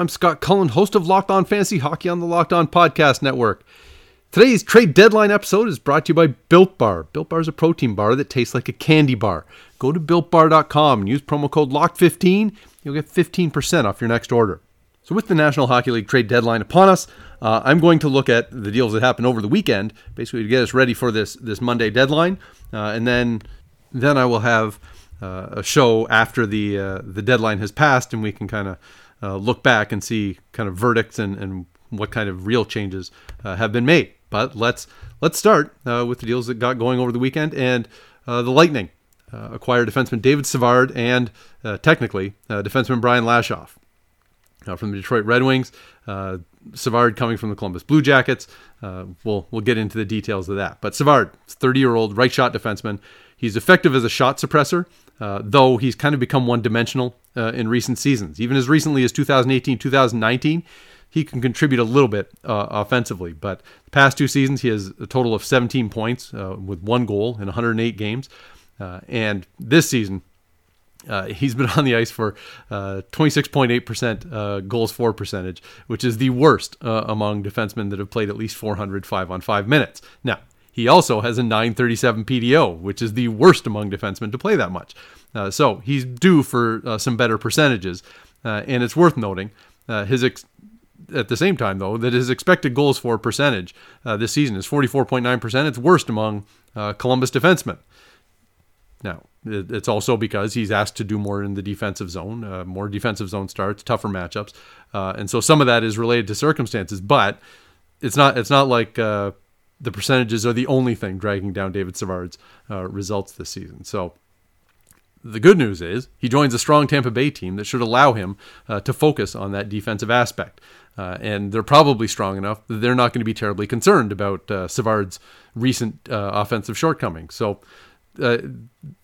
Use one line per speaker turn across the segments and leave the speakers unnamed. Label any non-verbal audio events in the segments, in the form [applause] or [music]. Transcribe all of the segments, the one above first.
I'm Scott Cullen, host of Locked On Fantasy Hockey on the Locked On Podcast Network. Today's trade deadline episode is brought to you by Built Bar. Built Bar is a protein bar that tastes like a candy bar. Go to builtbar.com and use promo code LOCK15. You'll get 15% off your next order. So, with the National Hockey League trade deadline upon us, uh, I'm going to look at the deals that happened over the weekend, basically to get us ready for this this Monday deadline, uh, and then then I will have uh, a show after the uh, the deadline has passed, and we can kind of uh, look back and see kind of verdicts and, and what kind of real changes uh, have been made. But let's let's start uh, with the deals that got going over the weekend and uh, the Lightning acquired defenseman David Savard and technically defenseman Brian Lashoff from the Detroit Red Wings. Savard coming from the Columbus Blue Jackets. we'll we'll get into the details of that. But Savard, 30 year old right shot defenseman. He's effective as a shot suppressor, uh, though he's kind of become one dimensional uh, in recent seasons. Even as recently as 2018, 2019, he can contribute a little bit uh, offensively. But the past two seasons, he has a total of 17 points uh, with one goal in 108 games. Uh, and this season, he's been [laughs] on the ice for 26.8% uh, goals for percentage, which is the worst among defensemen that have played at least 400 5 on 5 minutes. Now, he also has a 937 PDO, which is the worst among defensemen to play that much. Uh, so he's due for uh, some better percentages. Uh, and it's worth noting uh, his ex- at the same time, though, that his expected goals for percentage uh, this season is 44.9%. It's worst among uh, Columbus defensemen. Now, it's also because he's asked to do more in the defensive zone, more defensive zone starts, tougher matchups, and so some of that is related to circumstances. But it's not it's not like the percentages are the only thing dragging down David Savard's uh, results this season. So the good news is he joins a strong Tampa Bay team that should allow him uh, to focus on that defensive aspect. Uh, and they're probably strong enough that they're not going to be terribly concerned about uh, Savard's recent uh, offensive shortcomings. So uh,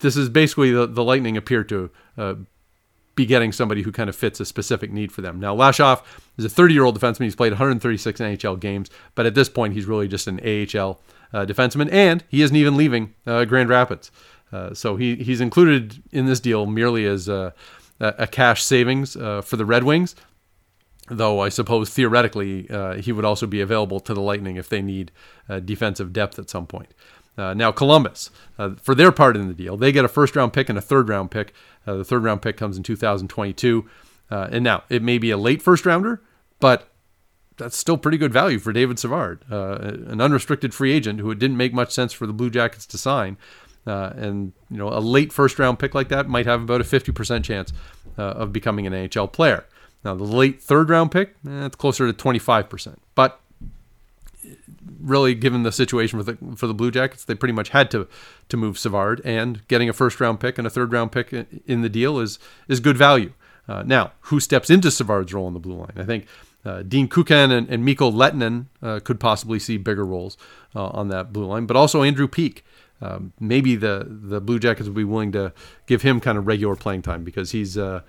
this is basically the, the Lightning appear to be getting somebody who kind of fits a specific need for them. Now, Lashoff is a 30 year old defenseman. He's played 136 NHL games, but at this point, he's really just an AHL uh, defenseman, and he isn't even leaving uh, Grand Rapids. Uh, so he, he's included in this deal merely as a, a cash savings uh, for the Red Wings, though I suppose theoretically uh, he would also be available to the Lightning if they need uh, defensive depth at some point. Uh, now, Columbus, uh, for their part in the deal, they get a first round pick and a third round pick. Uh, the third round pick comes in 2022. Uh, and now, it may be a late first rounder, but that's still pretty good value for David Savard, uh, an unrestricted free agent who it didn't make much sense for the Blue Jackets to sign. Uh, and you know, a late first round pick like that might have about a 50% chance of becoming an NHL player. Now, the late third round pick, eh, it's closer to 25%. But really, given the situation the, for the Blue Jackets, they pretty much had to to move Savard, and getting a first round pick and a third round pick in the deal is is good value. Uh, now, who steps into Savard's role on the blue line? I think uh, Dean Kukan and, and Mikko Lehtonen uh, could possibly see bigger roles uh, on that blue line, but also Andrew Peeke. Um, maybe the the Blue Jackets would be willing to give him kind of regular playing time because he's uh,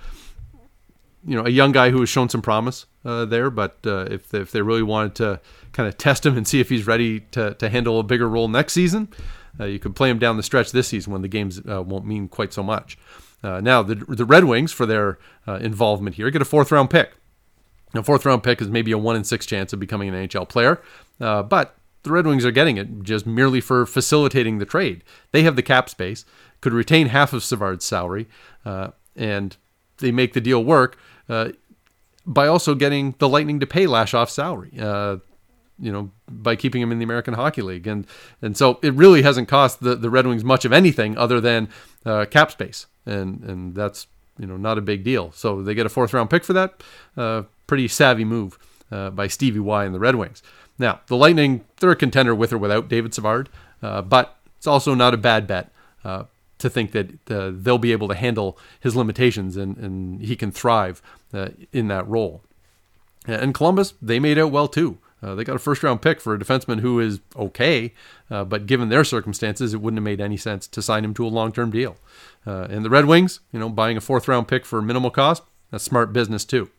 you know a young guy who has shown some promise uh, there, but uh, if they, if they really wanted to kind of test him and see if he's ready to to handle a bigger role next season, uh, you could play him down the stretch this season when the games uh, won't mean quite so much. Uh, now the the Red Wings for their uh, involvement here get a fourth round pick. A fourth round pick is maybe a one in six chance of becoming an NHL player, but the Red Wings are getting it just merely for facilitating the trade. They have the cap space, could retain half of Savard's salary, and they make the deal work by also getting the Lightning to pay Lashoff's salary. Uh, you know, by keeping him in the American Hockey League, and and so it really hasn't cost the, the Red Wings much of anything other than uh, cap space, and and that's you know not a big deal. So they get a fourth round pick for that. Uh, pretty savvy move uh, by Stevie Y and the Red Wings. Now the Lightning, they're a contender with or without David Savard, uh, but it's also not a bad bet to think that uh, they'll be able to handle his limitations and, and he can thrive uh, in that role. And Columbus, they made out well too. Uh, they got a first round pick for a defenseman who is okay, uh, but given their circumstances, it wouldn't have made any sense to sign him to a long term deal. Uh, and the Red Wings, you know, buying a fourth round pick for minimal cost, that's smart business too.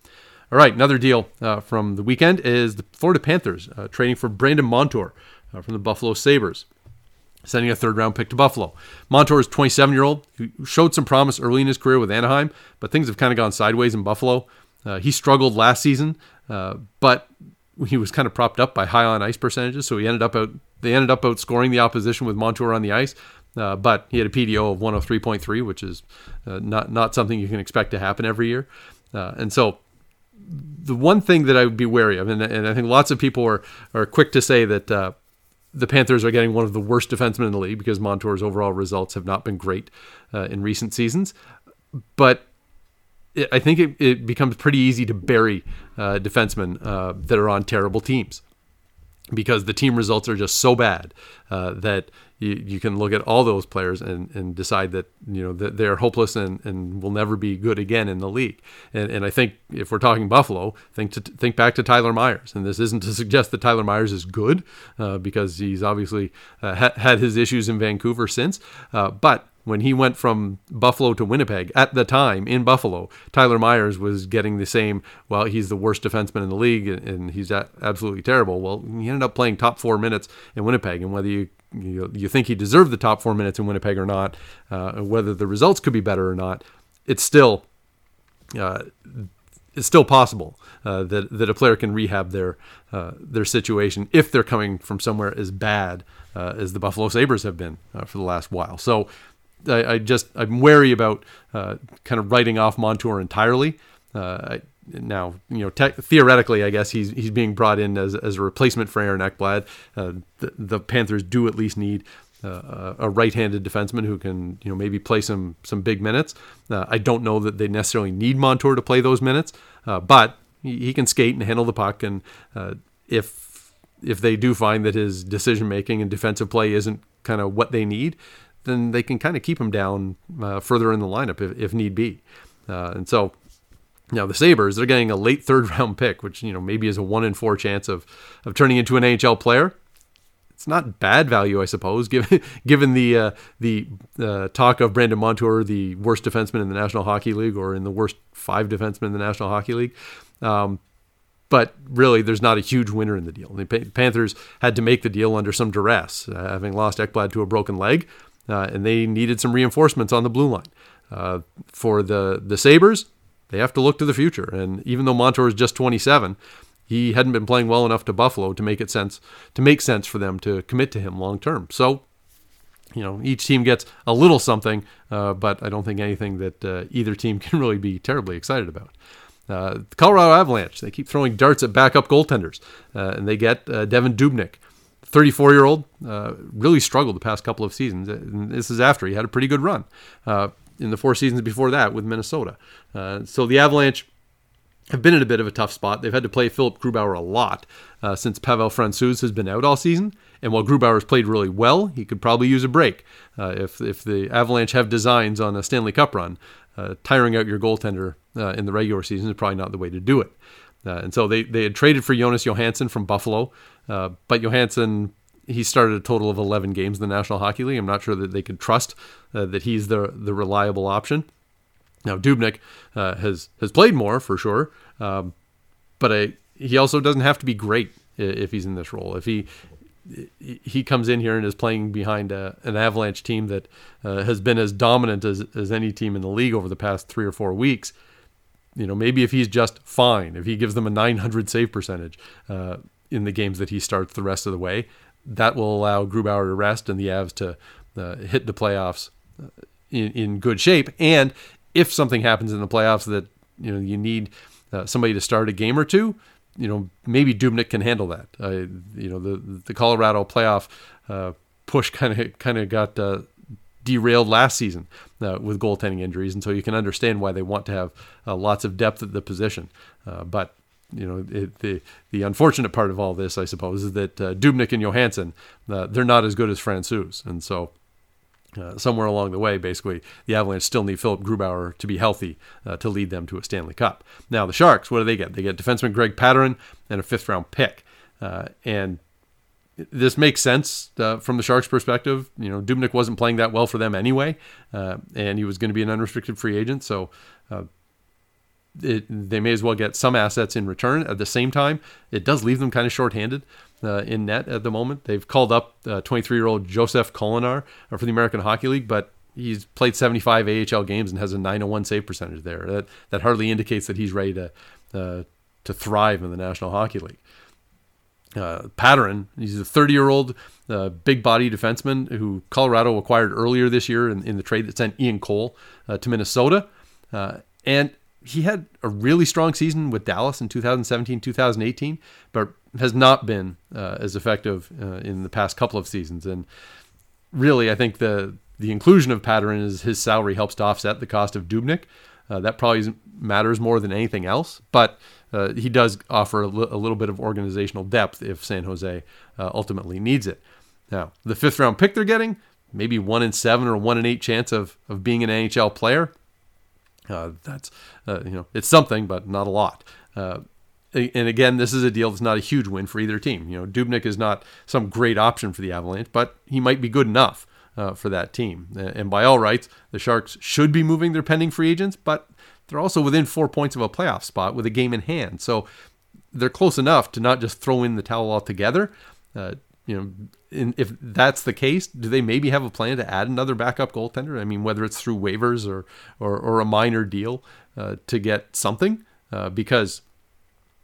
All right, another deal uh, from the weekend is the Florida Panthers trading for Brandon Montour from the Buffalo Sabres sending a third round pick to Buffalo. Montour is 27 year old who showed some promise early in his career with Anaheim, but things have kind of gone sideways in Buffalo. Uh, he struggled last season, uh, but he was kind of propped up by high on ice percentages, so he ended up out. They ended up outscoring the opposition with Montour on the ice. Uh, but he had a PDO of 103.3, which is uh, not not something you can expect to happen every year. Uh, and so, the one thing that I would be wary of, and, and I think lots of people are are quick to say that uh, the Panthers are getting one of the worst defensemen in the league because Montour's overall results have not been great uh, in recent seasons. But I think it, it, becomes pretty easy to bury uh, defensemen that are on terrible teams because the team results are just so bad uh, that you, you can look at all those players and, and decide that you know that they're hopeless and, and will never be good again in the league. And, and I think if we're talking Buffalo, think to think back to Tyler Myers. And this isn't to suggest that Tyler Myers is good uh, because he's obviously uh, ha- had his issues in Vancouver since. Uh, but when he went from Buffalo to Winnipeg at the time in Buffalo, Tyler Myers was getting the same. Well, he's the worst defenseman in the league, and he's absolutely terrible. Well, he ended up playing top four minutes in Winnipeg, and whether you you, you think he deserved the top four minutes in Winnipeg or not, uh, whether the results could be better or not, it's still uh, it's still possible uh, that that a player can rehab their uh, their situation if they're coming from somewhere as bad uh, as the Buffalo Sabres have been uh, for the last while. So I, I just I'm wary about uh, kind of writing off Montour entirely. Uh, now, you know, te- theoretically, I guess he's he's being brought in as, as a replacement for Aaron Ekblad. Uh, the, the, Panthers do at least need uh, a right-handed defenseman who can, you know, maybe play some some big minutes. Uh, I don't know that they necessarily need Montour to play those minutes, uh, but he, he, can skate and handle the puck. And if if they do find that his decision making and defensive play isn't kind of what they need, then they can kind of keep him down uh, further in the lineup if, if need be. Uh, and so now the Sabres, they're getting a late third [laughs] round pick, which you know maybe is a one in four chance of of turning into an NHL player. It's not bad value, I suppose, [laughs] given given the uh, the uh, talk of Brandon Montour, the worst defenseman in the National Hockey League, or in the worst five defensemen in the National Hockey League. Um, but really, there's not a huge winner in the deal. The Panthers had to make the deal under some duress, uh, having lost Ekblad to a broken leg uh, and they needed some reinforcements on the blue line. Uh, for the the Sabres, they have to look to the future. And even though Montour is just 27, he hadn't been playing well enough to Buffalo to make it sense to make sense for them to commit to him long term. So, you know, each team gets a little something, uh, but I don't think anything that uh, either team [laughs] can really be terribly excited about. Uh, the Colorado Avalanche, they keep throwing darts at backup goaltenders, uh, and they get uh, Devan Dubnyk, 34 year old, uh, really struggled the past couple of seasons. And this is after he had a pretty good run uh, in the four seasons before that with Minnesota. Uh, so the Avalanche have been in a bit of a tough spot. They've had to play Philipp Grubauer a lot uh, since Pavel Francouz has been out all season. And while Grubauer's played really well, he could probably use a break. Uh, if, if the Avalanche have designs on a Stanley Cup run, uh, tiring out your goaltender in the regular season is probably not the way to do it. Uh, and so they, they had traded for Jonas Johansson from Buffalo, uh, but Johansson he started a total of 11 games in the National Hockey League. I'm not sure that they could trust uh, that he's the the reliable option. Now Dubnyk uh, has has played more for sure, um, but I, he also doesn't have to be great if he's in this role. If he he comes in here and is playing behind a, an Avalanche team that uh, has been as dominant as, as any team in the league over the past three or four weeks, you know, maybe if he's just fine, if he gives them a 900 save percentage uh, in the games that he starts the rest of the way, that will allow Grubauer to rest and the Avs to uh, hit the playoffs uh, in, in good shape. And if something happens in the playoffs that you know you need uh, somebody to start a game or two, you know maybe Dubnyk can handle that. Uh, you know the the Colorado playoff uh, push kind of kind of got derailed last season uh, with goaltending injuries, and so you can understand why they want to have uh, lots of depth at the position. Uh, but you know it, the the unfortunate part of all this, I suppose, is that uh, Dubnyk and Johansson uh, they're not as good as Francouz, and so. Uh, somewhere along the way, basically, the Avalanche still need Philipp Grubauer to be healthy to lead them to a Stanley Cup. Now, the Sharks, what do they get? They get defenseman Greg Pateryn and a fifth round pick. and this makes sense uh, from the Sharks' perspective. You know, Dubnyk wasn't playing that well for them anyway, uh, and he was going to be an unrestricted free agent, so uh, it, they may as well get some assets in return. At the same time, it does leave them kind of shorthanded uh, in net at the moment. They've called up 23-year-old Josef Korenar for the American Hockey League, but he's played 75 AHL games and has a 901 save percentage there. That that hardly indicates that he's ready to uh, to thrive in the National Hockey League. Uh, Pateryn, he's a 30 year old uh, big body defenseman who Colorado acquired earlier this year in, in the trade that sent Ian Cole uh, to Minnesota. Uh, and he had a really strong season with Dallas in 2017 2018, but has not been uh, as effective uh, in the past couple of seasons. And really, I think the the inclusion of Pateryn is his salary helps to offset the cost of Dubnyk. that probably matters more than anything else. But uh, he does offer a, little bit of organizational depth if San Jose uh, ultimately needs it. Now, the fifth round pick they're getting, maybe one in seven or one in eight chance of, of being an NHL player. Uh, that's uh, you know it's something, but not a lot. Uh, and again, this is a deal that's not a huge win for either team. You know, Dubnyk is not some great option for the Avalanche, but he might be good enough uh, for that team. And by all rights, the Sharks should be moving their pending free agents, but they're also within four points of a playoff spot with a game in hand. So they're close enough to not just throw in the towel altogether. You know, if that's the case, do they maybe have a plan to add another backup goaltender? I mean, whether it's through waivers or or, or a minor deal uh, to get something, uh, because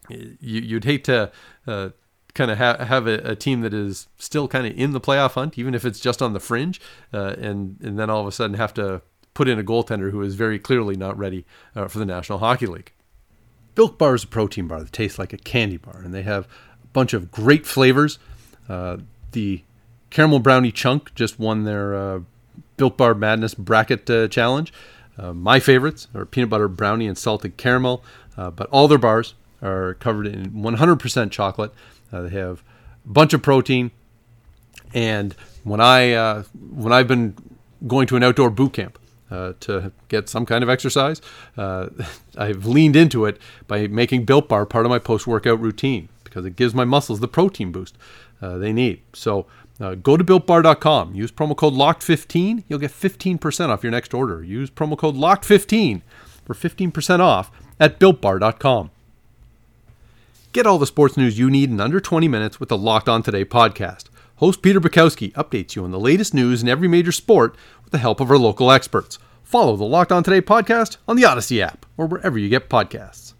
you, would hate to uh, kind of ha- have a, a, team that is still kind of in the playoff hunt, even if it's just on the fringe, uh, and and then all of a sudden have to put in a goaltender who is very clearly not ready uh, for the National Hockey League. Built Bar is a protein bar that tastes like a candy bar, and they have a bunch of great flavors. Uh, the caramel brownie chunk just won their uh, Built Bar Madness bracket uh, challenge. Uh, my favorites are peanut butter brownie and salted caramel, uh, but all their bars are covered in 100% chocolate. they have a bunch of protein, and when I when I've been going to an outdoor boot camp, uh, to get some kind of exercise. Uh, [laughs] I've leaned into it by making Built Bar part of my post workout routine because it gives my muscles the protein boost uh, they need. So uh, go to builtbar.com, use promo code LOCKED15, you'll get 15% off your next order. Use promo code LOCKED15 for 15% off at builtbar.com. Get all the sports news you need in under 20 minutes with the Locked On Today podcast. Host Peter Bukowski updates you on the latest news in every major sport with the help of our local experts. Follow the Locked On Today podcast on the Odyssey app or wherever you get podcasts.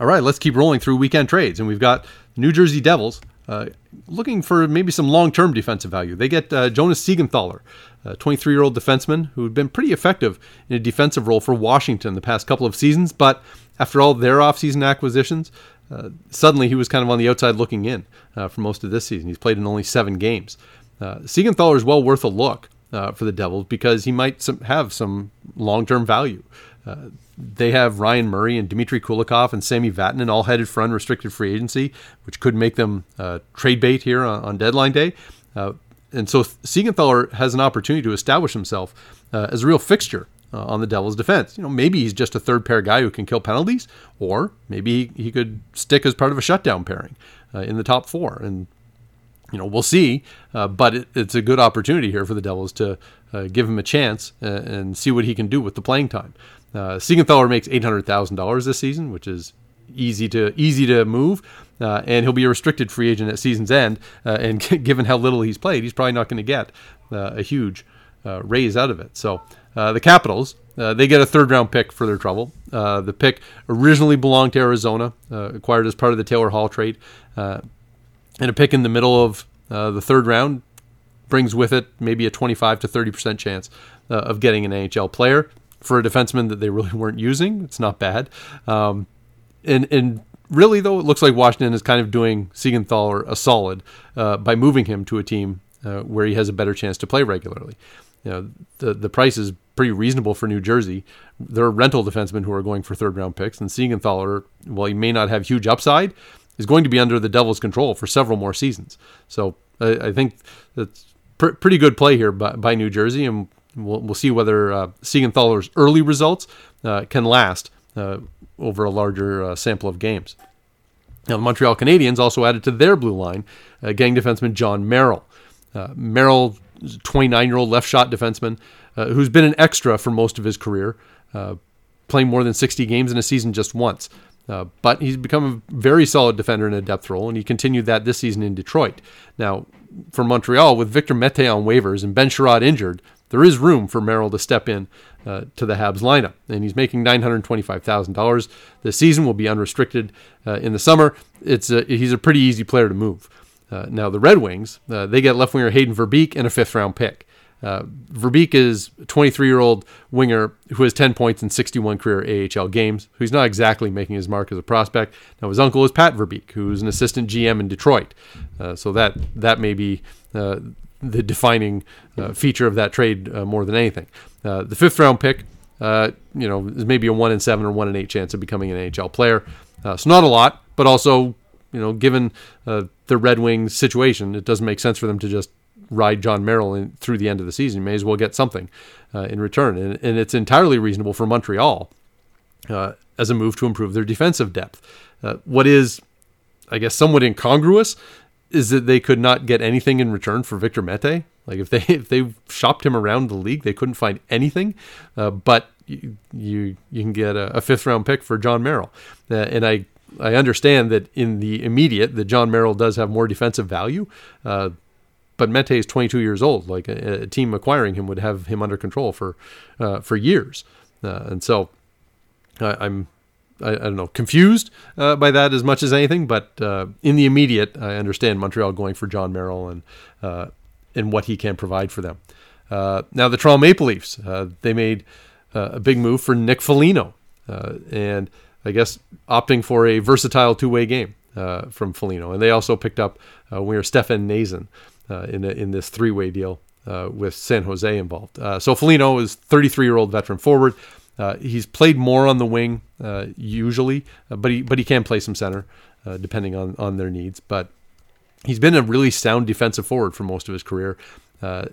All right, let's keep rolling through weekend trades. And we've got New Jersey Devils uh, looking for maybe some long term defensive value. They get uh, Jonas Siegenthaler, a 23 year old defenseman who had been pretty effective in a defensive role for Washington the past couple of seasons. But after all their offseason acquisitions, uh, suddenly he was kind of on the outside looking in uh, for most of this season. He's played in only seven games. Uh, Siegenthaler is well worth a look uh, for the Devils because he might some, have some long term value. Uh, they have Ryan Murray and Dmitry Kulikov and Sami Vatanen all headed for unrestricted free agency, which could make them uh, trade bait here on, on deadline day. and so Siegenthaler has an opportunity to establish himself as a real fixture uh, on the Devils' defense. You know, maybe he's just a third pair guy who can kill penalties, or maybe he, he could stick as part of a shutdown pairing uh, in the top four. And you know, we'll see. Uh, but it, it's a good opportunity here for the Devils to uh, give him a chance uh, and see what he can do with the playing time. Uh, Siegenthaler makes eight hundred thousand dollars this season, which is easy to easy to move. Uh, and he'll be a restricted free agent at season's end. Uh, and [laughs] given how little he's played, he's probably not going to get uh, a huge uh, raise out of it. So uh, the Capitals, they get a third round pick for their trouble. The pick originally belonged to Arizona, acquired as part of the Taylor Hall trade. And a pick in the middle of the third round brings with it maybe a 25 to 30% chance of getting an NHL player. For a defenseman that they really [laughs] weren't using, it's not bad. Um, and, and really, though, it looks like Washington is kind of doing Siegenthaler a solid by moving him to a team where he has a better chance to play regularly you know the the price is pretty reasonable for New Jersey. There are rental defensemen who are going for third round picks, and Siegenthaler, while he may not have huge upside, is going to be under the Devils' control for several more seasons. So I, I think that's pr- pretty good play here by, by New Jersey, and we'll, we'll see whether uh, Siegenthaler's early results uh, can last uh, over a larger uh, sample of games. Now, the Montreal Canadiens also added to their blue line uh, gang defenseman Jon Merrill. Merrill 29 year old left shot defenseman who's been an extra for most of his career, playing more than 60 games in a season just once. Uh, but he's become a very solid defender in a depth role, and he continued that this season in Detroit. Now, for Montreal, with Victor Mete on waivers and Ben Chiarot injured, there is room for Merrill to step in uh, to the Habs lineup. And he's making $925,000 this season, will be unrestricted uh, in the summer. It's a, he's a pretty easy player to move. Uh, now, the Red Wings, uh, they get left winger Hayden Verbeek and a fifth round pick. Uh, Verbeek is a 23 year old winger who has 10 points in 61 career AHL games. He's not exactly making his mark as a prospect. Now, his uncle is Pat Verbeek, who's an assistant GM in Detroit. Uh, so that that may be the defining uh, feature of that trade uh, more than anything. Uh, the fifth round pick, you know, is maybe a one in seven or one in eight chance of becoming an AHL player. so not a lot, but also, you know, given the Red Wings situation, it doesn't make sense for them to just ride Jon Merrill in, through the end of the season. You may as well get something uh, in return. And, and, it's entirely reasonable for Montreal uh, as a move to improve their defensive depth. Uh, what is, I guess, somewhat incongruous is that they could not get anything in return for Victor Mete. Like if they [laughs] if they shopped him around the league, they couldn't find anything. Uh, but you, you, you can get a, a, fifth round pick for Jon Merrill, uh, and I I understand that in the immediate that Jon Merrill does have more defensive value. Uh, but Mete is 22 years old. Like a, a, team acquiring him would have him under control for uh, for years, uh, and so I, am I, I, don't know confused uh, by that as much as anything. But uh, in the immediate, I understand Montreal going for Jon Merrill and uh, and what he can provide for them. Uh, now the Toronto Maple Leafs they made a big move for Nick Foligno, and I guess opting for a versatile two way game from Foligno, and they also picked up winger Stefan uh, in a, in this three way deal uh, with San Jose involved. Uh, so Foligno is 33 year old veteran forward. He's played more on the wing usually, but he but he can play some center depending on on their needs. But he's been a really sound defensive forward for most of his career. Uh,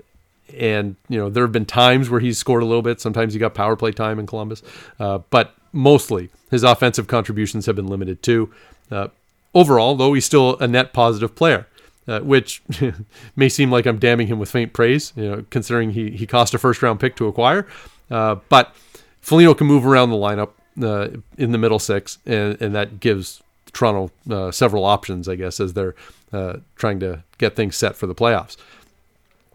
and you know there have been times where he's scored a little bit. Sometimes he got power play time in Columbus, uh, but mostly his offensive contributions have been limited too. Uh, overall, though, he's still a net positive player uh, which [laughs] may seem like I'm damning him with faint praise, you know, considering he, he cost a first round pick to acquire. Uh, but Foligno can move around the lineup uh, in the middle six, and, and that gives Toronto uh, several options, I guess, as they're uh, trying to get things set for the playoffs.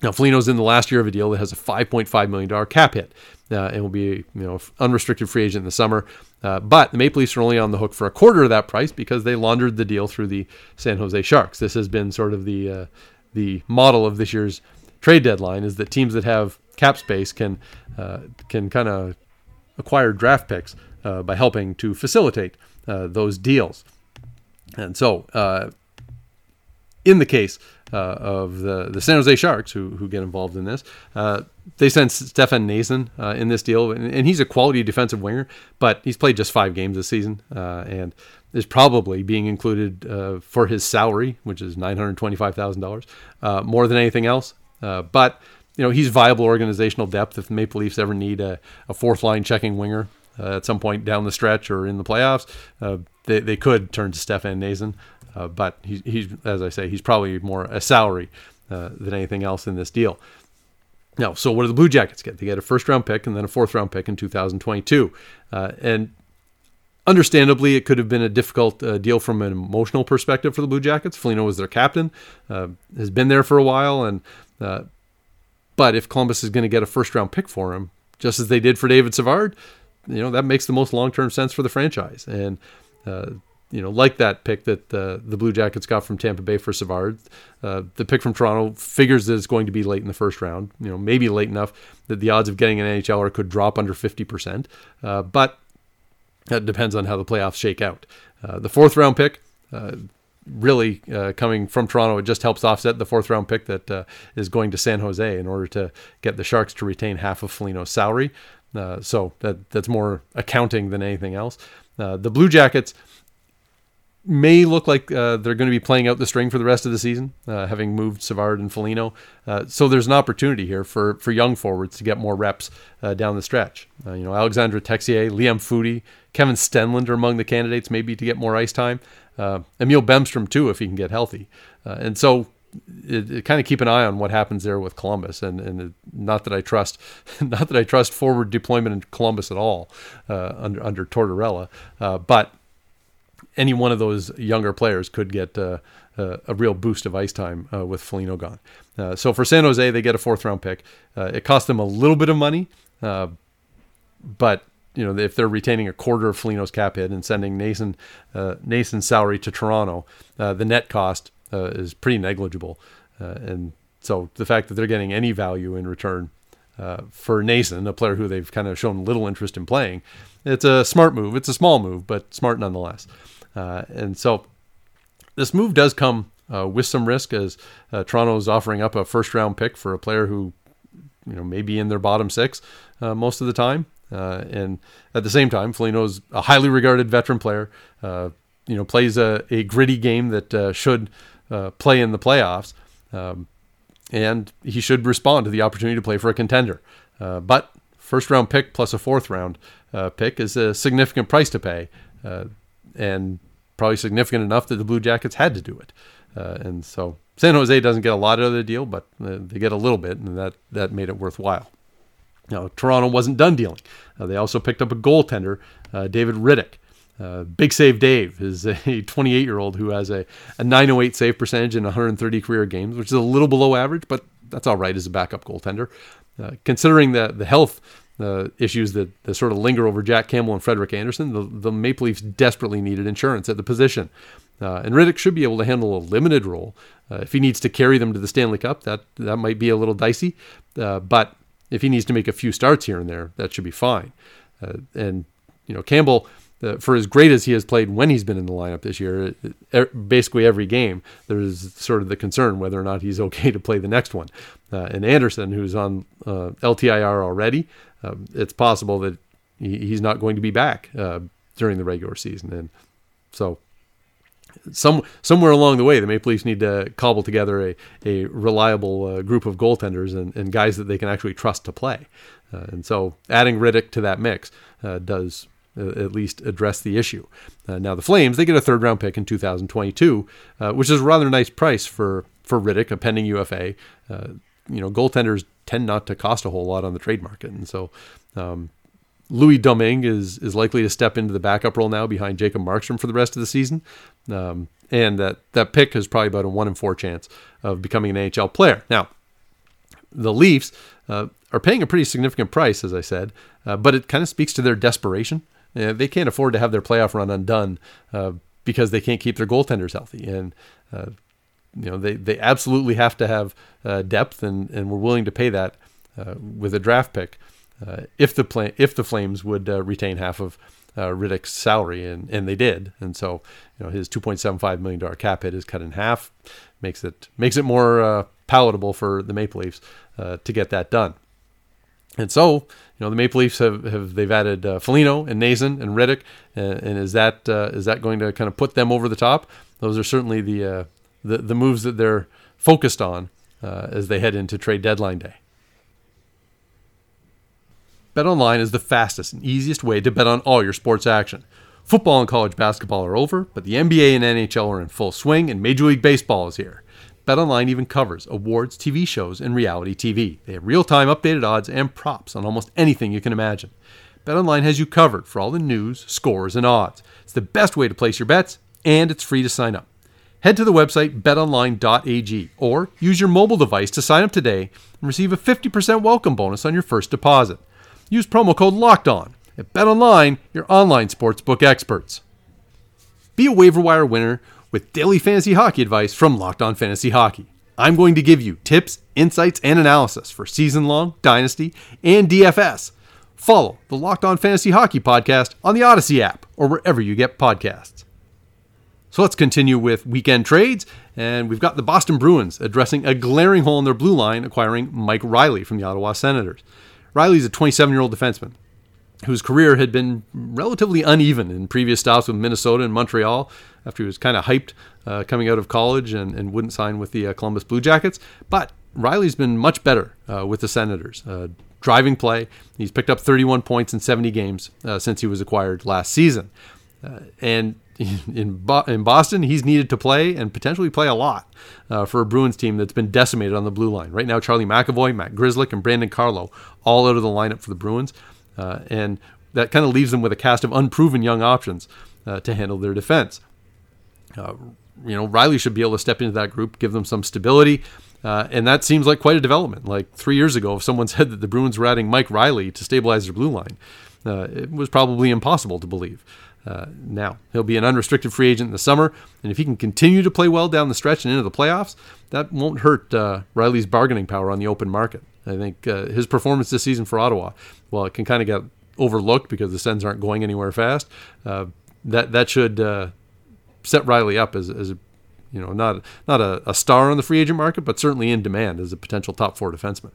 Now, Foligno's in the last year of a deal that has a $5.5 million cap hit uh, and will be you know unrestricted free agent in the summer. Uh, but the Maple Leafs are only on the hook for a quarter of that price because they laundered the deal through the San Jose Sharks. This has been sort of the uh, the model of this year's trade deadline is that teams that have cap space can uh, can kind of acquire draft picks uh, by helping to facilitate uh, those deals. And so, uh, in the case uh, of the, the San Jose Sharks, who, who get involved in this. Uh, they sent Stefan Noesen uh, in this deal, and, and, he's a quality defensive winger, but he's played just five games this season, and is probably being included for his salary, which is $925,000, uh, more than anything else. but you know he's viable organizational depth if the Maple Leafs ever need a, a fourth line checking winger uh, at some point down the stretch or in the playoffs, uh, they, they could turn to Stefan Noesen. Uh, but he, he's, as I say, he's probably more a salary uh, than anything else in this deal. Now, so what do the Blue Jackets get? They get a first round pick and then a fourth round pick in 2022. Uh, and understandably, it could have been a difficult uh, deal from an emotional perspective for the Blue Jackets. Foligno was their captain, uh, has been there for a while, and uh, but if Columbus is going to get a first round pick for him, just as they did for David Savard, you know that makes the most long term sense for the franchise. And uh, you know, like that pick that uh, the Blue Jackets got from Tampa Bay for Savard. Uh, the pick from Toronto figures that it's going to be late in the first round. You know, maybe late enough that the odds of getting an NHLer could drop under 50%. Uh, but that depends on how the playoffs shake out. Uh, the fourth round pick, uh, really uh, coming from Toronto, it just helps offset the fourth round pick that is going to San Jose in order to get the Sharks to retain half of Foligno's salary. so that that's more accounting than anything else. the Blue Jackets may look like uh, they're going to be playing out the string for the rest of the season, uh, having moved Savard and Foligno. Uh, so there's an opportunity here for, for young forwards to get more reps uh, down the stretch. Uh, you know, Alexandre Texier, Liam Foudy, Kevin Stenlund are among the candidates maybe to get more ice time. Uh, Emil Bemstrom too, if he can get healthy. and so it, it kind of keep an eye on what happens there with Columbus, and, and not that I trust, [laughs] not that I trust forward deployment in Columbus at all under under Tortorella, but any one of those younger players could get uh, uh, a real boost of ice time uh, with Foligno gone. Uh, so for San Jose, they get a fourth round pick. Uh, it cost them a little bit of money, uh, but you know if they're retaining a quarter of Foligno's cap hit and sending Noesen Noesen's salary to Toronto, the net cost is pretty negligible. and so the fact that they're getting any value in return uh, for Noesen, a player who they've kind of shown little interest in playing, it's a smart move. It's a small move, but smart nonetheless. Uh, and so this move does come uh, with some risk as uh, Toronto is offering up a first round pick for a player who, you know, may be in their bottom six uh, most of the time. Uh, and at the same time, is a highly regarded veteran player. you know, plays a, a gritty game that should play in the playoffs. Um, and he should respond to the opportunity to play for a contender. Uh, but first round pick plus a fourth round uh, pick is a significant price to pay, uh, and probably significant enough that the Blue Jackets had to do it. Uh, and so San Jose doesn't get a lot out of the deal, but uh, they get a little bit, and that that made it worthwhile. Now Toronto wasn't done dealing. Uh, they also picked up a goaltender, David Rittich. Uh, Big Save Dave is a [laughs] 28 year old who has a, a 908 save percentage in 130 career games, which is a little below average, but that's all right as a backup goaltender. Uh, considering the, the health uh, issues that, that sort of linger over Jack Campbell and Frederik Andersen, the, the Maple Leafs desperately needed insurance at the position. Uh, and Rittich should be able to handle a limited role. Uh, if he needs to carry them to the Stanley Cup, that, that might be a little dicey. but if he needs to make a few starts here and there, that should be fine. and, you know, Campbell uh, for as great as he has played when he's been in the lineup this year, basically every game, there's sort of the concern whether or not he's [laughs] okay to play the next one. Uh, and Andersen, who's on uh, LTIR already, um, it's possible that he, he's not going to be back uh, during the regular season. And so, some somewhere along the way, the Maple Leafs need to cobble together a, a reliable uh, group of goaltenders and, and guys that they can actually trust to play. Uh, and so, adding Rittich to that mix does uh, at least address the issue. Uh, now the Flames they get a third round pick in 2022, uh, which is a rather nice price for for Rittich, a pending UFA. Uh, you know, goaltenders tend not to cost a whole lot on the trade market, and so. Um, Louis Domingue is is likely to step into the backup role now behind Jacob Markstrom for the rest of the season, um, and that that pick is probably about a one in four chance of becoming an NHL player. Now, the Leafs uh, are paying a pretty significant price, as I said, uh, but it kind of speaks to their desperation. Uh, they can't afford to have their playoff run undone uh, because they can't keep their goaltenders healthy. And uh, you know they, they absolutely have to have uh, depth, and, and we're willing to pay that with a draft pick if the if the Flames would retain half of Rittich's salary, and, and they did. And so you know his 2.75 million dollar cap hit is cut in half, makes it makes it more palatable for the Maple Leafs to get that done. And so, you know, the Maple Leafs have, have they've added uh, Foligno and Noesen and Rittich, and, and is that uh, is that going to kind of put them over the top? Those are certainly the uh, the, the moves that they're focused on uh, as they head into trade deadline day. BetOnline is the fastest and easiest way to bet on all your sports action. Football and college basketball are over, but the NBA and NHL are in full swing, and Major League Baseball is here. BetOnline even covers awards, TV shows, and reality TV. They have real-time updated odds and props on almost anything you can imagine. BetOnline has you covered for all the news, scores, and odds. It's the best way to place your bets, and it's free to sign up. Head to the website betonline.ag or use your mobile device to sign up today and receive a 50% welcome bonus on your first deposit. Use promo code LOCKED ON at BetOnline, your online sportsbook experts. Be a waiver wire winner with daily fantasy hockey advice from Locked On Fantasy Hockey. I'm going to give you tips, insights, and analysis for season long, dynasty, and DFS. Follow the Locked On Fantasy Hockey podcast on the Odyssey app or wherever you get podcasts. So let's continue with weekend trades, and we've got the Boston Bruins addressing a glaring hole in their blue line, acquiring Mike Reilly from the Ottawa Senators. Reilly's a 27 year old defenseman whose career had been relatively uneven in previous stops with Minnesota and Montreal after he was kind of hyped uh, coming out of college and, and wouldn't sign with the uh, Columbus Blue Jackets. But Reilly's been much better uh, with the Senators. Uh, driving play, he's picked up 31 points in 70 games uh, since he was acquired last season. Uh, and in, Bo- in Boston, he's needed to play and potentially play a lot for a Bruins team that's been decimated on the blue line. Right now, Charlie McAvoy, Matt Grzelcyk, and Brandon Carlo all out of the lineup for the Bruins. and that kind of leaves them with a cast of unproven young options uh, to handle their defense. Uh, you know, Reilly should be able to step into that group, give them some stability. Uh, and that seems like quite a development. Like three years ago, if someone [laughs] said that the Bruins were adding Mike Reilly to stabilize their blue line, uh, it was probably impossible to believe. Uh, now, he'll be an unrestricted free agent in the summer, and if he can continue to play well down the stretch and into the playoffs, that won't hurt uh, Reilly's bargaining power on the open market. I think uh, his performance this season for Ottawa, well, it can kind of get overlooked because the Sens aren't going anywhere fast. Uh, that that should uh, set Reilly up as, as a, you know not not a, a, star on the free agent market, but certainly in demand as a potential top four defenseman.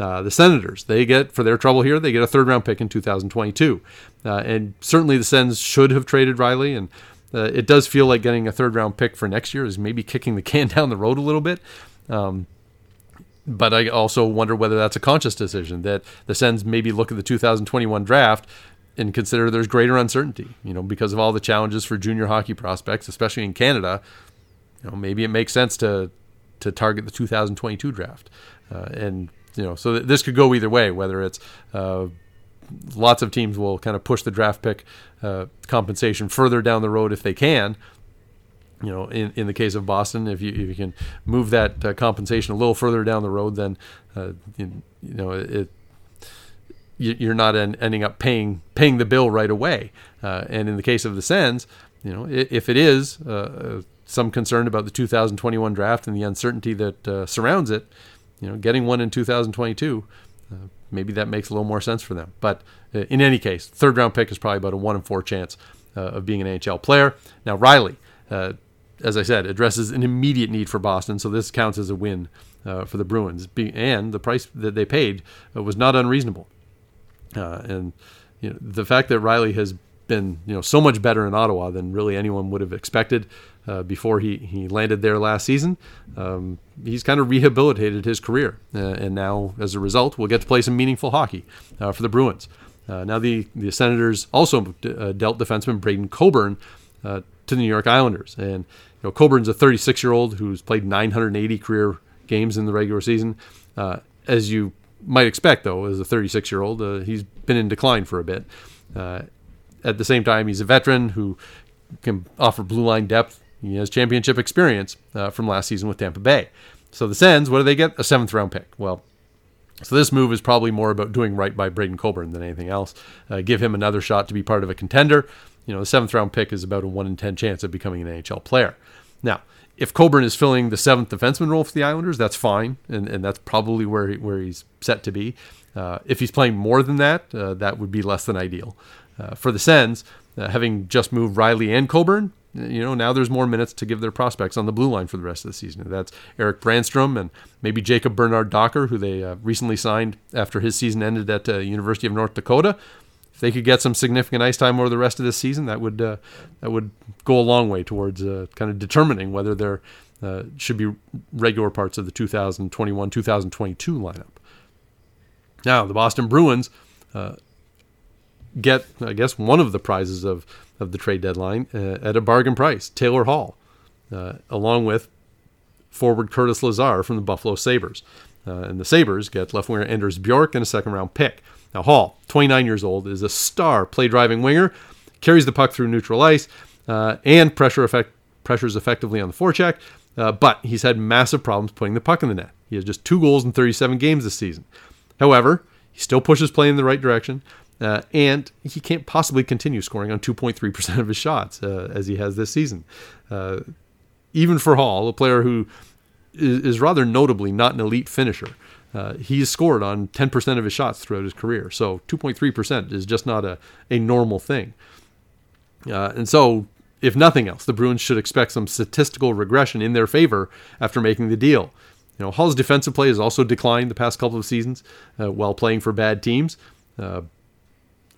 Uh, the Senators, they get for their trouble here, they get a third round pick in 2022, uh, and certainly the Sens should have traded Reilly. and uh, it does feel like getting a third round pick for next year is maybe kicking the [laughs] can down the road a little bit. Um, but I also wonder whether that's a conscious decision that the Sens maybe look at the 2021 draft and consider there's greater uncertainty, you know, because of all the challenges for junior hockey prospects, especially in Canada. You know, maybe it makes sense to to target the 2022 draft, uh, and you know, so this could go either way. Whether it's uh, lots of teams will kind of push the draft pick uh, compensation further down the road if they can. You know, in, in the case of Boston, if you if you can move that uh, compensation a little further down the road, then uh, you, you know it you're not ending up paying paying the bill right away. Uh, and in the case of the Sens, you know, if it is uh, some concern about the 2021 draft and the uncertainty that surrounds it, you know, getting one in 2022, uh, maybe that makes a little more sense for them. But uh, in any case, third round pick is probably about a one in four chance of being an NHL player. Now Reilly, as I said, addresses an immediate need for Boston, so this counts as a win for the Bruins. and the price that they paid was not unreasonable. Uh, and you know, the fact that Reilly has been you know so much better in Ottawa than really anyone would have expected uh, before he, he landed there last season. Um, he's kind of rehabilitated his career, uh, and now as a result, we'll get to play some meaningful hockey uh, for the Bruins. Uh, now the the Senators also d- uh, dealt defenseman Braden Coburn to the New York Islanders, and you know Coburn's a 36 year old who's played 980 career games in the regular season. as you might expect, though, as a 36 year old, uh, he's been in decline for a bit. Uh, at the same time, he's a veteran who can offer blue line depth. He has championship experience uh, from last season with Tampa Bay. So the Sens, what do they get? A seventh round pick. Well, so this move is probably more about doing right by Braden Coburn than anything else. Uh, give him another shot to be part of a contender. You know, the seventh round pick is about a one in ten chance of becoming an NHL player. Now, if Coburn is filling the seventh defenseman role for the Islanders, that's fine, and, and that's probably where he, where he's set to be. Uh, if he's playing more than that, uh, that would be less than ideal. Uh, for the Sens, uh, having just moved Reilly and Coburn, you know now there's more minutes to give their prospects on the blue line for the rest of the season. That's Erik Brannstrom and maybe Jacob Bernard Docker, who they uh, recently signed after his season ended at uh, University of North Dakota if they could get some significant ice time over the rest of this season, that would uh, that would go a long way towards uh, kind of determining whether there uh, should be regular parts of the 2021-2022 lineup. Now, the Boston Bruins uh, get, I guess, one of the prizes of of the trade deadline uh, at a bargain price: Taylor Hall, uh, along with forward Curtis Lazar from the Buffalo Sabres. and the Sabres get left winger Anders Bjork and a second round pick. Now, Hall, 29 years old, is a star play driving winger, carries the puck through neutral ice, uh, and pressure effect, pressures effectively on the forecheck, uh, but he's had massive problems putting the puck in the net. He has just two goals in 37 games this season. However, he still pushes play in the right direction, uh, and he can't possibly continue scoring on 2.3% of his shots uh, as he has this season. Uh, even for Hall, a player who is, is rather notably not an elite finisher, uh, he's scored on 10% of his shots throughout his career. So 2.3% is just not a, a normal thing. Uh, and so, if nothing else, the Bruins should expect some statistical regression in their favor after making the deal. You know, Hall's defensive play has also declined the past couple of seasons uh, while playing for bad teams. Uh,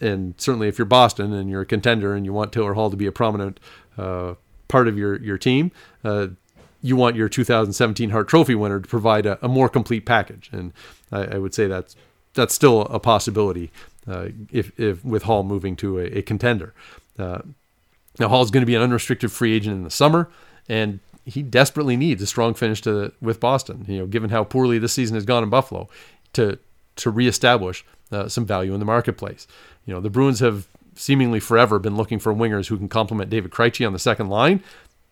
and certainly, if you're Boston and you're a contender and you want Taylor Hall to be a prominent uh, part of your your team, uh, you want your 2017 Hart Trophy winner to provide a, a more complete package, and I, I, would say that's that's still a possibility uh, if, if with Hall moving to a, a contender. Uh, now Hall is going to be an unrestricted free agent in the summer, and he desperately needs a strong finish to with Boston. You know, given how poorly this season has gone in Buffalo, to to reestablish uh, some value in the marketplace. You know, the Bruins have seemingly forever been looking for wingers who can complement David Krejci on the second line.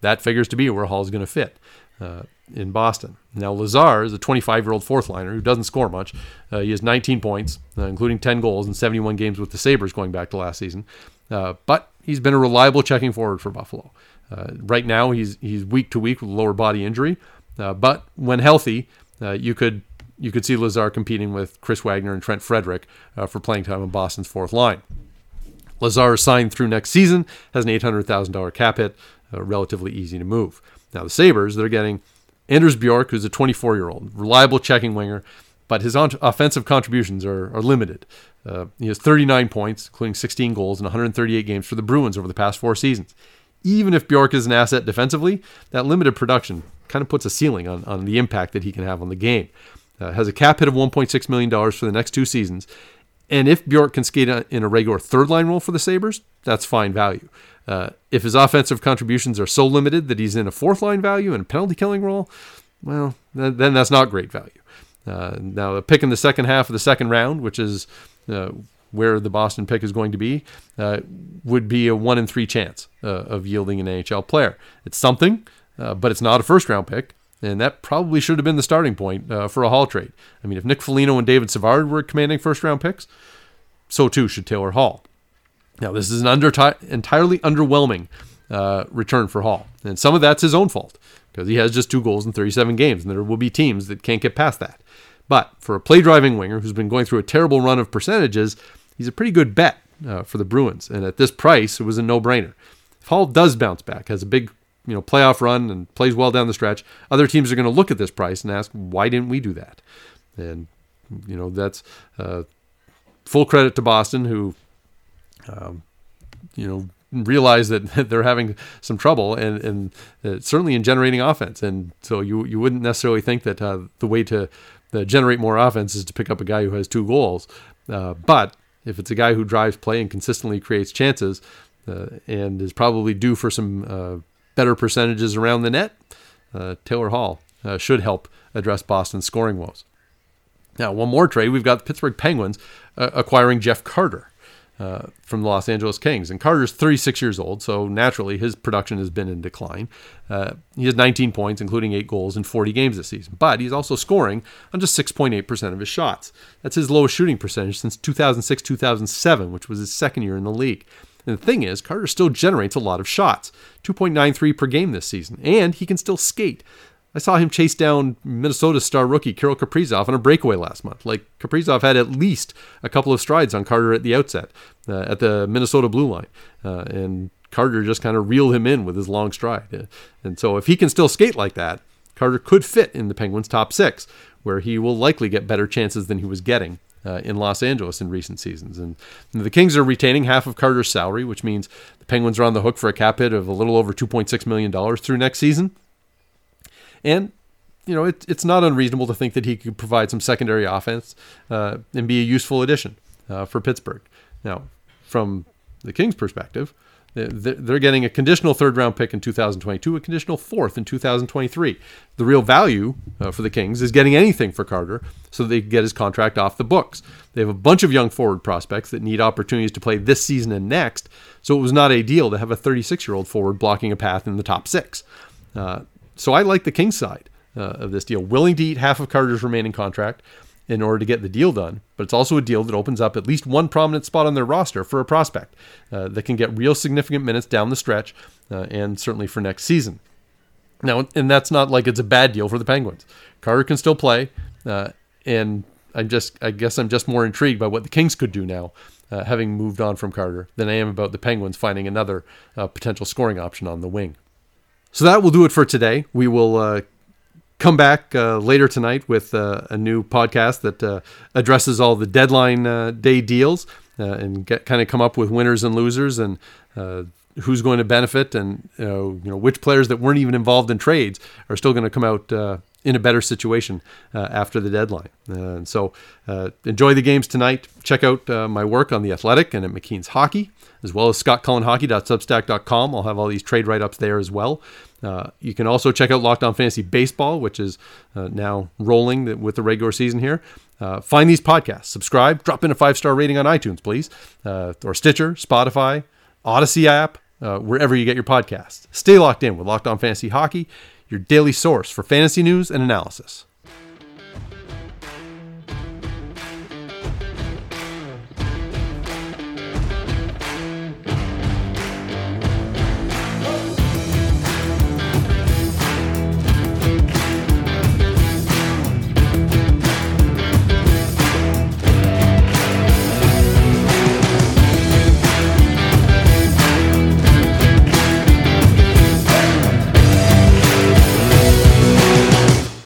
That figures to be where Hall's going to fit uh, in Boston. Now, Lazar is a 25 year old fourth liner who doesn't score much. Uh, he has 19 points, uh, including 10 goals in 71 games with the Sabres going back to last season. Uh, but he's been a reliable checking forward for Buffalo. Uh, right now, he's he's week to week with lower body injury, uh, but when healthy, you could you could see Lazar competing with Chris Wagner and Trent Frederic for playing time on Boston's fourth line. Lazar is signed through next season, has an $800,000 cap hit, uh, relatively easy to move. Now, the Sabres, they're getting Anders Bjork, who's a 24 year old, reliable checking winger, but his on- offensive contributions are, are limited. Uh, he has 39 points, including 16 goals in 138 games for the Bruins over the past four seasons. Even if Bjork is an asset defensively, that limited production kind of puts a ceiling on, on the impact that he can have on the game. Uh, has a cap hit of $1.6 million for the next two seasons and if Bjork can skate in a regular third line role for the Sabres, that's fine value. Uh, if his offensive contributions are so limited that he's in a fourth line value and penalty killing role, well, then that's not great value. Uh, now, a pick in the second half of the second round, which is uh, where the Boston pick is going to be, uh, would be a one in three chance uh, of yielding an NHL player. It's something, uh, but it's not a first round pick. And that probably should have been the starting point uh, for a Hall trade. I mean, if Nick Foligno and David Savard were commanding first round picks, so too should Taylor Hall. Now, this is an under entirely underwhelming uh, return for Hall. And some of that's his own fault because he has just two goals in 37 games, and there will be teams that can't get past that. But for a play driving winger who's been going through a terrible run of percentages, he's a pretty good bet uh, for the Bruins. And at this price, it was a no brainer. If Hall does bounce back, has a big you know playoff run and plays well down the stretch, other teams are going to look at this price and ask, why didn't we do that? And you know that's uh, full credit to Boston, who um, you know realize that [laughs] they're having some trouble and and uh, certainly in generating offense. And so you you wouldn't necessarily think that uh, the way to uh, generate more offense is to pick up a guy who has two goals, uh, but if it's a guy who drives play and consistently creates chances, uh, and is probably due for some uh, better percentages around the net, uh, Taylor Hall uh, should help address Boston's scoring woes. Now, one more trade. We've got the Pittsburgh Penguins uh, acquiring Jeff Carter uh, from the Los Angeles Kings. And Carter's 36 years old, so naturally his production has been in decline. Uh, he has 19 points, including eight goals in 40 games this season. But he's also scoring on just 6.8% of his shots. That's his lowest shooting percentage since 2006 2007, which was his second year in the league. And the thing is, Carter still generates a lot of shots 2.93 per game this season, and he can still skate. I saw him chase down Minnesota star rookie Kirill Kaprizov on a breakaway last month. Like Kaprizov had at least a couple of strides on Carter at the outset uh, at the Minnesota blue line, uh, and Carter just kind of reeled him in with his long stride. Uh, and so, if he can still skate like that, Carter could fit in the Penguins' top six, where he will likely get better chances than he was getting uh, in Los Angeles in recent seasons. And the Kings are retaining half of Carter's salary, which means the Penguins are on the hook for a cap hit of a little over $2.6 million through next season. And, you know, it, it's not unreasonable to think that he could provide some secondary offense uh, and be a useful addition uh, for Pittsburgh. Now, from the Kings' perspective, they're getting a conditional third round pick in 2022, a conditional fourth in 2023. The real value uh, for the Kings is getting anything for Carter so they can get his contract off the books. They have a bunch of young forward prospects that need opportunities to play this season and next, so it was not ideal to have a 36 year old forward blocking a path in the top six. Uh, so I like the Kings side uh, of this deal, willing to eat half of Carter's remaining contract in order to get the deal done. But it's also a deal that opens up at least one prominent spot on their roster for a prospect uh, that can get real significant minutes down the stretch uh, and certainly for next season. Now, and that's not like it's a bad deal for the Penguins. Carter can still play, uh, and I'm just, I guess, I'm just more intrigued by what the Kings could do now, uh, having moved on from Carter, than I am about the Penguins finding another uh, potential scoring option on the wing. So that will do it for today. We will uh, come back uh, later tonight with uh, a new podcast that uh, addresses all the deadline uh, day deals uh, and get kind of come up with winners and losers and who's going to benefit and you know which players that weren't even involved in trades are still going to come out in a better situation after the deadline. and so enjoy the games tonight. Check out my work on the Athletic and at McKeen's Hockey, as well as scottcullenhockey.substack.com. I'll have all these trade write ups there as well. Uh, you can also check out Locked On Fantasy Baseball, which is uh, now rolling with the regular season here. Uh, find these podcasts, subscribe, drop in a five star rating on iTunes, please, uh, or Stitcher, Spotify, Odyssey app, uh, wherever you get your podcasts. Stay locked in with Locked On Fantasy Hockey, your daily source for fantasy news and analysis.